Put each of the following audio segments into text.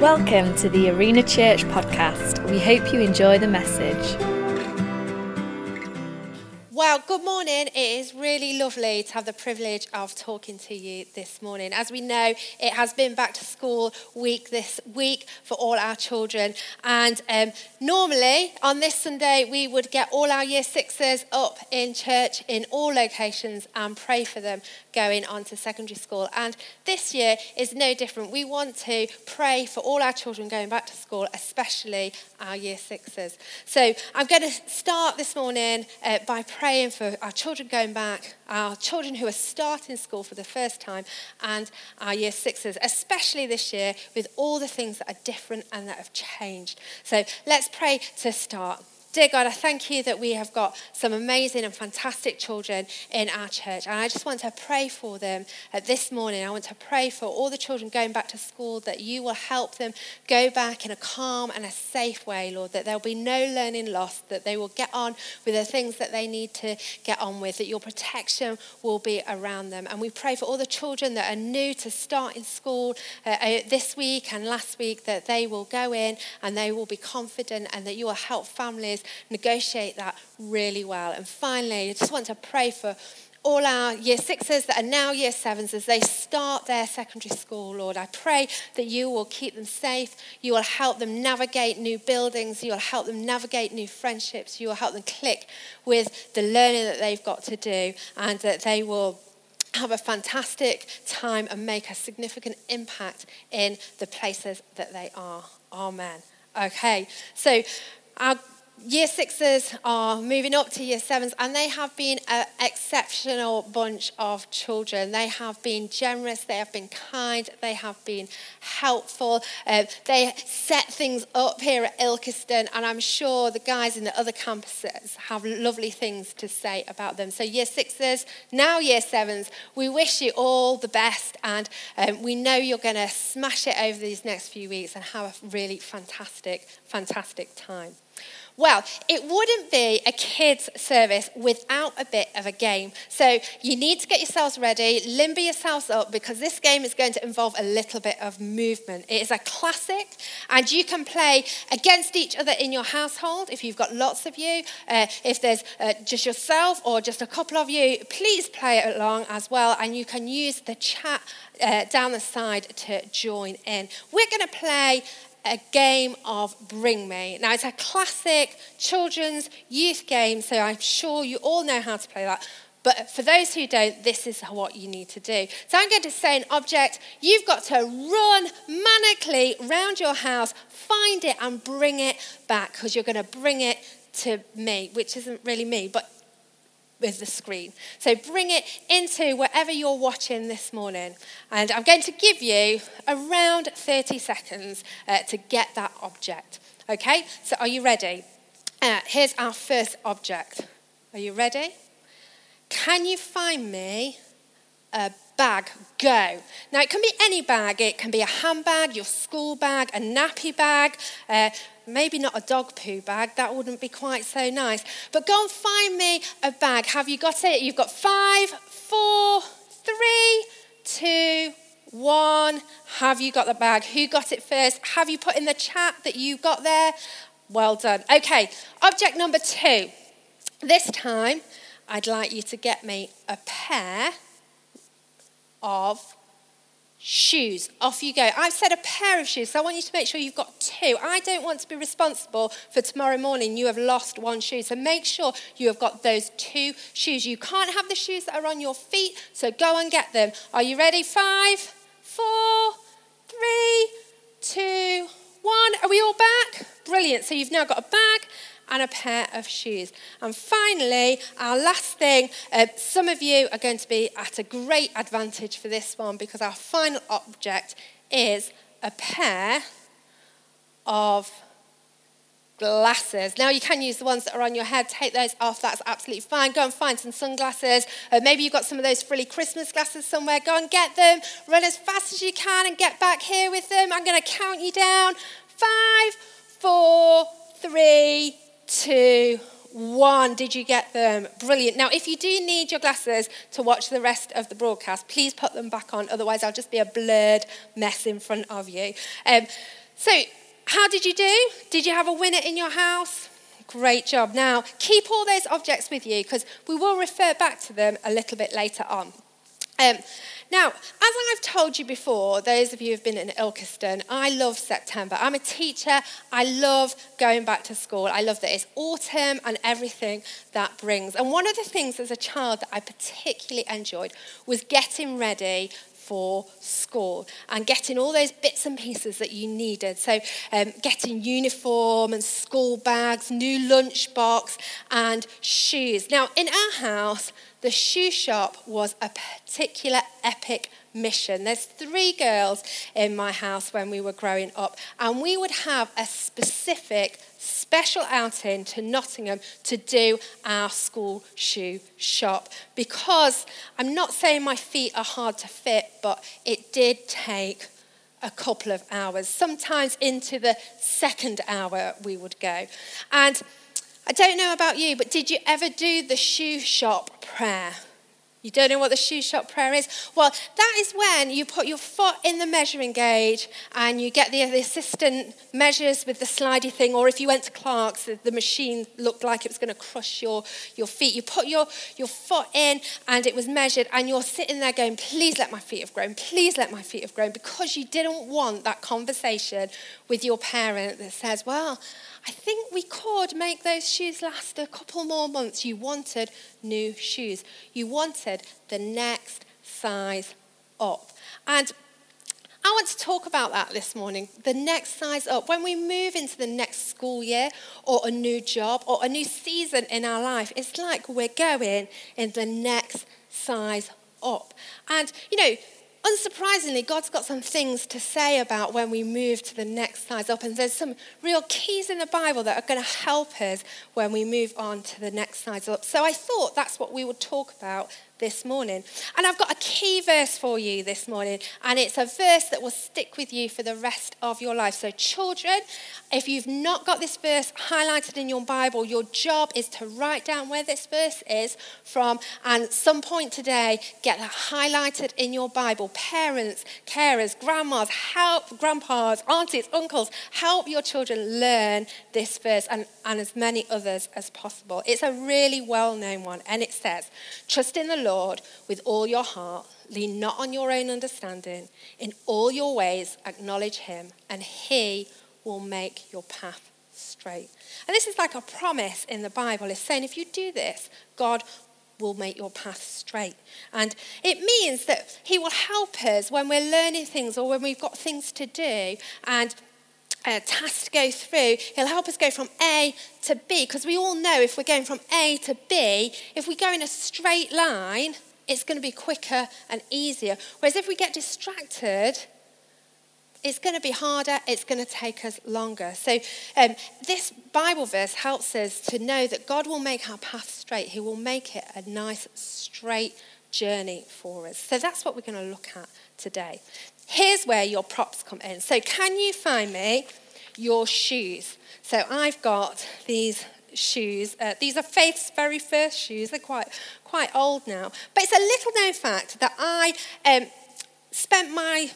Welcome to the Arena Church podcast. We hope you enjoy the message. Well, good morning. It is really lovely to have the privilege of talking to you this morning. As we know, it has been back to school week this week for all our children. And um, normally on this Sunday, we would get all our year sixes up in church in all locations and pray for them going on to secondary school. And this year is no different. We want to pray for all our children going back to school, especially our year sixes. So I'm going to start this morning uh, by praying for our children going back, our children who are starting school for the first time, and our year sixes, especially this year with all the things that are different and that have changed. So let's pray to start. Dear God, I thank you that we have got some amazing and fantastic children in our church. And I just want to pray for them uh, this morning. I want to pray for all the children going back to school that you will help them go back in a calm and a safe way, Lord, that there'll be no learning lost, that they will get on with the things that they need to get on with, that your protection will be around them. And we pray for all the children that are new to starting school uh, uh, this week and last week, that they will go in and they will be confident and that you will help families negotiate that really well. And finally, I just want to pray for all our year sixes that are now year sevens as they start their secondary school, Lord. I pray that you will keep them safe. You will help them navigate new buildings. You will help them navigate new friendships. You will help them click with the learning that they've got to do and that they will have a fantastic time and make a significant impact in the places that they are. Amen. Okay, so our year sixes are moving up to year sevens, and they have been an exceptional bunch of children. They have been generous, they have been kind, they have been helpful. Uh, they set things up here at Ilkeston, and I'm sure the guys in the other campuses have lovely things to say about them. So, year sixes, now year sevens, we wish you all the best, and um, we know you're going to smash it over these next few weeks and have a really fantastic, fantastic time. Well, it wouldn't be a kids' service without a bit of a game. So you need to get yourselves ready, limber yourselves up, because this game is going to involve a little bit of movement. It is a classic, and you can play against each other in your household if you've got lots of you. Uh, if there's uh, just yourself or just a couple of you, please play along as well, and you can use the chat uh, down the side to join in. We're going to play a game of Bring Me. Now, it's a classic children's youth game, so I'm sure you all know how to play that. But for those who don't, this is what you need to do. So I'm going to say an object. You've got to run manically round your house, find it, and bring it back because you're going to bring it to me, which isn't really me, but with the screen. So bring it into wherever you're watching this morning. And I'm going to give you around 30 seconds uh, to get that object. Okay, so are you ready? Uh, here's our first object. Are you ready? Can you find me a bag? Go. Now, it can be any bag. It can be a handbag, your school bag, a nappy bag, uh, maybe not a dog poo bag. That wouldn't be quite so nice. But go and find me a bag. Have you got it? You've got five, four, three, two, one. Have you got the bag? Who got it first? Have you put in the chat that you got there? Well done. Okay, object number two. This time, I'd like you to get me a pair of shoes. Off you go. I've said a pair of shoes, so I want you to make sure you've got two. I don't want to be responsible for tomorrow morning you have lost one shoe. So make sure you have got those two shoes. You can't have the shoes that are on your feet, so go and get them. Are you ready? Five, four, three, two, one. Are we all back? Brilliant. So you've now got a bag and a pair of shoes. And finally, our last thing, uh, some of you are going to be at a great advantage for this one because our final object is a pair of glasses. Now, you can use the ones that are on your head, take those off, that's absolutely fine. Go and find some sunglasses. Uh, maybe you've got some of those frilly Christmas glasses somewhere. Go and get them. Run as fast as you can and get back here with them. I'm going to count you down. Five, four, three, two, one. Did you get them? Brilliant. Now, if you do need your glasses to watch the rest of the broadcast, please put them back on. Otherwise, I'll just be a blurred mess in front of you. Um, so, how did you do? Did you have a winner in your house? Great job. Now, keep all those objects with you because we will refer back to them a little bit later on. Um, now, as I've told you before, those of you who've been in Ilkeston, I love September. I'm a teacher. I love going back to school. I love that it's autumn and everything that brings. And one of the things as a child that I particularly enjoyed was getting ready for school and getting all those bits and pieces that you needed. So, um, getting uniform and school bags, new lunchbox, and shoes. Now, in our house, the shoe shop was a particular epic mission. There's three girls in my house when we were growing up, and we would have a specific special outing to Nottingham to do our school shoe shop because I'm not saying my feet are hard to fit, but it did take a couple of hours. Sometimes into the second hour we would go. And I don't know about you, but did you ever do the shoe shop prayer? You don't know what the shoe shop prayer is? Well, that is when you put your foot in the measuring gauge and you get the, uh, the assistant measures with the slidey thing, or if you went to Clarks, the, the machine looked like it was going to crush your, your feet. You put your, your foot in and it was measured, and you're sitting there going, Please let my feet have grown, please let my feet have grown, because you didn't want that conversation with your parent that says, Well, I think we could make those shoes last a couple more months. You wanted new shoes. You wanted the next size up. And I want to talk about that this morning. The next size up. When we move into the next school year or a new job or a new season in our life, it's like we're going in the next size up. And, you know, unsurprisingly, God's got some things to say about when we move to the next size up. And there's some real keys in the Bible that are going to help us when we move on to the next size up. So I thought that's what we would talk about this morning. And I've got a key verse for you this morning, and it's a verse that will stick with you for the rest of your life. So, children, if you've not got this verse highlighted in your Bible, your job is to write down where this verse is from, and some point today, get that highlighted in your Bible. Parents, carers, grandmas, help grandpas, aunties, uncles, help your children learn this verse and, and as many others as possible. It's a really well known one, and it says, Trust in the Lord Lord with all your heart. Lean not on your own understanding. In all your ways, acknowledge him, and he will make your path straight. And this is like a promise in the Bible. It's saying if you do this, God will make your path straight. And it means that He will help us when we're learning things or when we've got things to do and a task to go through. He'll help us go from A to B because we all know if we're going from A to B, if we go in a straight line, it's going to be quicker and easier. Whereas if we get distracted, it's going to be harder, it's going to take us longer. So, um, this Bible verse helps us to know that God will make our path straight. He will make it a nice, straight journey for us. So, that's what we're going to look at today. Here's where your props come in. So, can you find me your shoes? So, I've got these shoes. Uh, these are Faith's very first shoes. They're quite, quite old now. But it's a little known fact that I um, spent my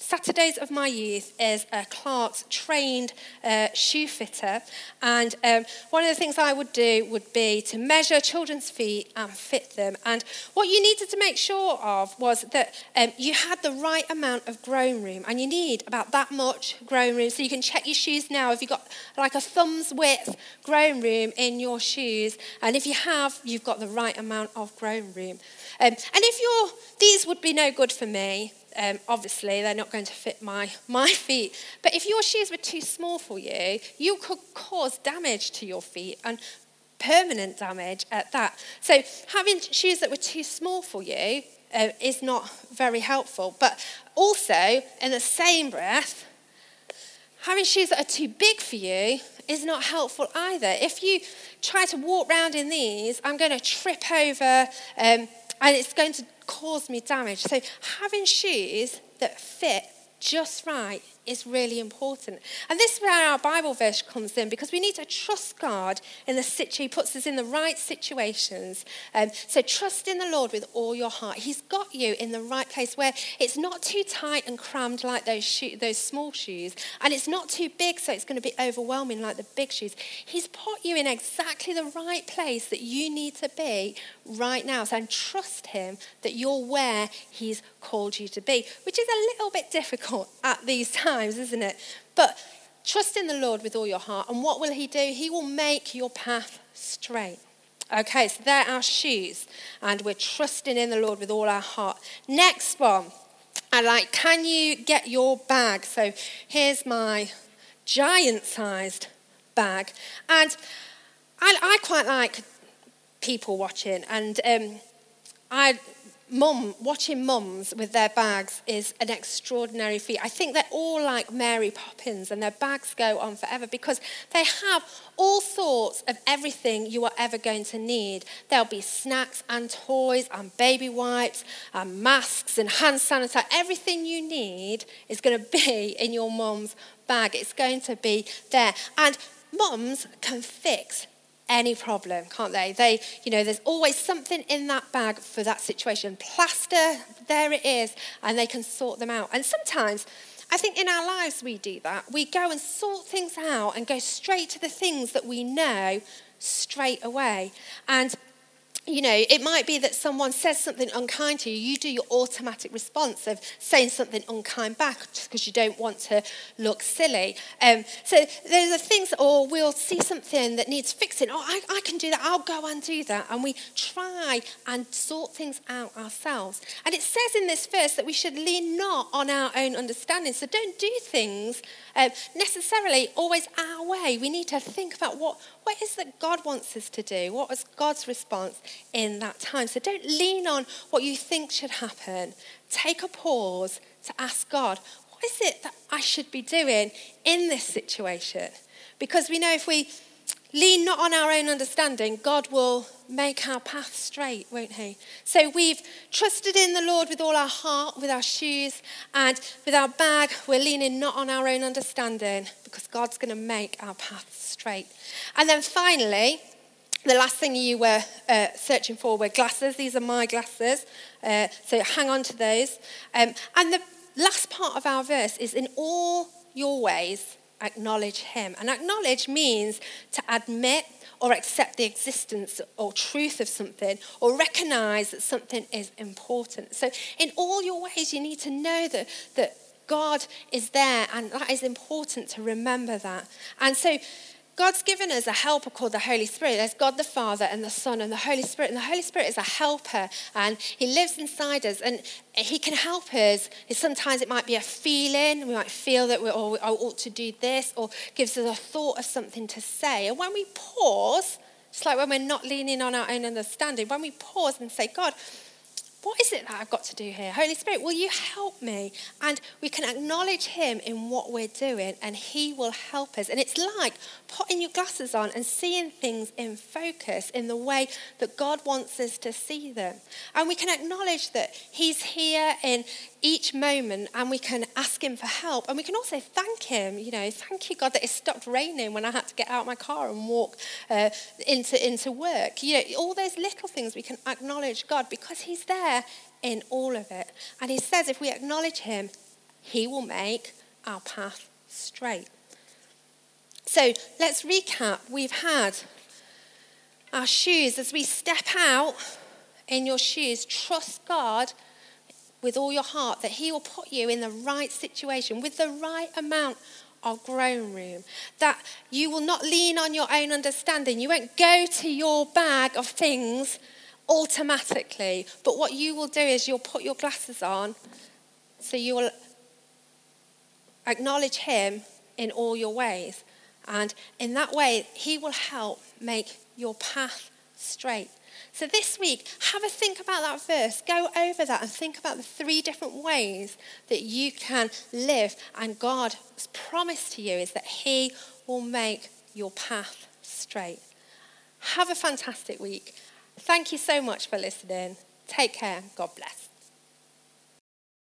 Saturdays of my youth as a Clarks trained uh, shoe fitter. And um, one of the things I would do would be to measure children's feet and fit them. And what you needed to make sure of was that um, you had the right amount of growing room. And you need about that much growing room. So you can check your shoes now if you've got like a thumb's width growing room in your shoes. And if you have, you've got the right amount of growing room. Um, and if you're, these would be no good for me um, obviously they're not going to fit my, my feet. But if your shoes were too small for you, you could cause damage to your feet and permanent damage at that. So having shoes that were too small for you uh, is not very helpful. But also, in the same breath, having shoes that are too big for you is not helpful either. If you try to walk around in these, I'm going to trip over um, and it's going to cause me damage. So having shoes that fit just right is really important. And this is where our Bible verse comes in because we need to trust God in the situation. He puts us in the right situations. Um, so trust in the Lord with all your heart. He's got you in the right place where it's not too tight and crammed like those, those small shoes, and it's not too big so it's going to be overwhelming like the big shoes. He's put you in exactly the right place that you need to be right now. So trust Him that you're where He's called you to be, which is a little bit difficult at these times, isn't it? But trust in the Lord with all your heart. And what will He do? He will make your path straight. Okay, so they're our shoes, and we're trusting in the Lord with all our heart. Next one, I like, can you get your bag? So here's my giant sized bag. And I, I quite like people watching, and um, I mum, watching mums with their bags is an extraordinary feat. I think they're all like Mary Poppins and their bags go on forever because they have all sorts of everything you are ever going to need. There'll be snacks and toys and baby wipes and masks and hand sanitizer. Everything you need is going to be in your mum's bag. It's going to be there. And mums can fix any problem, can't they? They, you know, there's always something in that bag for that situation. Plaster, there it is, and they can sort them out. And sometimes, I think in our lives we do that. We go and sort things out and go straight to the things that we know straight away. And you know, it might be that someone says something unkind to you. You do your automatic response of saying something unkind back just because you don't want to look silly. Um, so there's are things, or we'll see something that needs fixing. Oh, I, I can do that. I'll go and do that. And we try and sort things out ourselves. And it says in this verse that we should lean not on our own understanding. So don't do things um, necessarily always our way. We need to think about what, what is it that God wants us to do? What was God's response in that time? So don't lean on what you think should happen. Take a pause to ask God, what is it that I should be doing in this situation? Because we know if we lean not on our own understanding, God will make our path straight, won't He? So we've trusted in the Lord with all our heart, with our shoes, and with our bag, we're leaning not on our own understanding because God's going to make our path straight. And then finally, the last thing you were uh, searching for were glasses. These are my glasses. Uh, so hang on to those. Um, and the last part of our verse is in all your ways, acknowledge him. And acknowledge means to admit or accept the existence or truth of something or recognize that something is important. So, in all your ways, you need to know that, that God is there, and that is important to remember that. And so, God's given us a helper called the Holy Spirit. There's God the Father and the Son and the Holy Spirit. And the Holy Spirit is a helper and He lives inside us and He can help us. Sometimes it might be a feeling. We might feel that we oh, I ought to do this or gives us a thought of something to say. And when we pause, it's like when we're not leaning on our own understanding, when we pause and say, God, what is it that I've got to do here? Holy Spirit, will you help me? And we can acknowledge Him in what we're doing, and He will help us. And it's like putting your glasses on and seeing things in focus in the way that God wants us to see them. And we can acknowledge that He's here in each moment and we can ask him for help. And we can also thank him you know thank you god that it stopped raining when i had to get out of my car and walk uh, into, into work. You know all those little things we can acknowledge god because he's there in all of it. And he says if we acknowledge him he will make our path straight. So let's recap. We've had our shoes. As we step out in your shoes trust god with all your heart that He will put you in the right situation with the right amount of grown room. That you will not lean on your own understanding. You won't go to your bag of things automatically. But what you will do is you'll put your glasses on so you will acknowledge Him in all your ways. And in that way, He will help make your path straight. So this week, have a think about that verse. Go over that and think about the three different ways that you can live. And God's promise to you is that He will make your path straight. Have a fantastic week. Thank you so much for listening. Take care. God bless.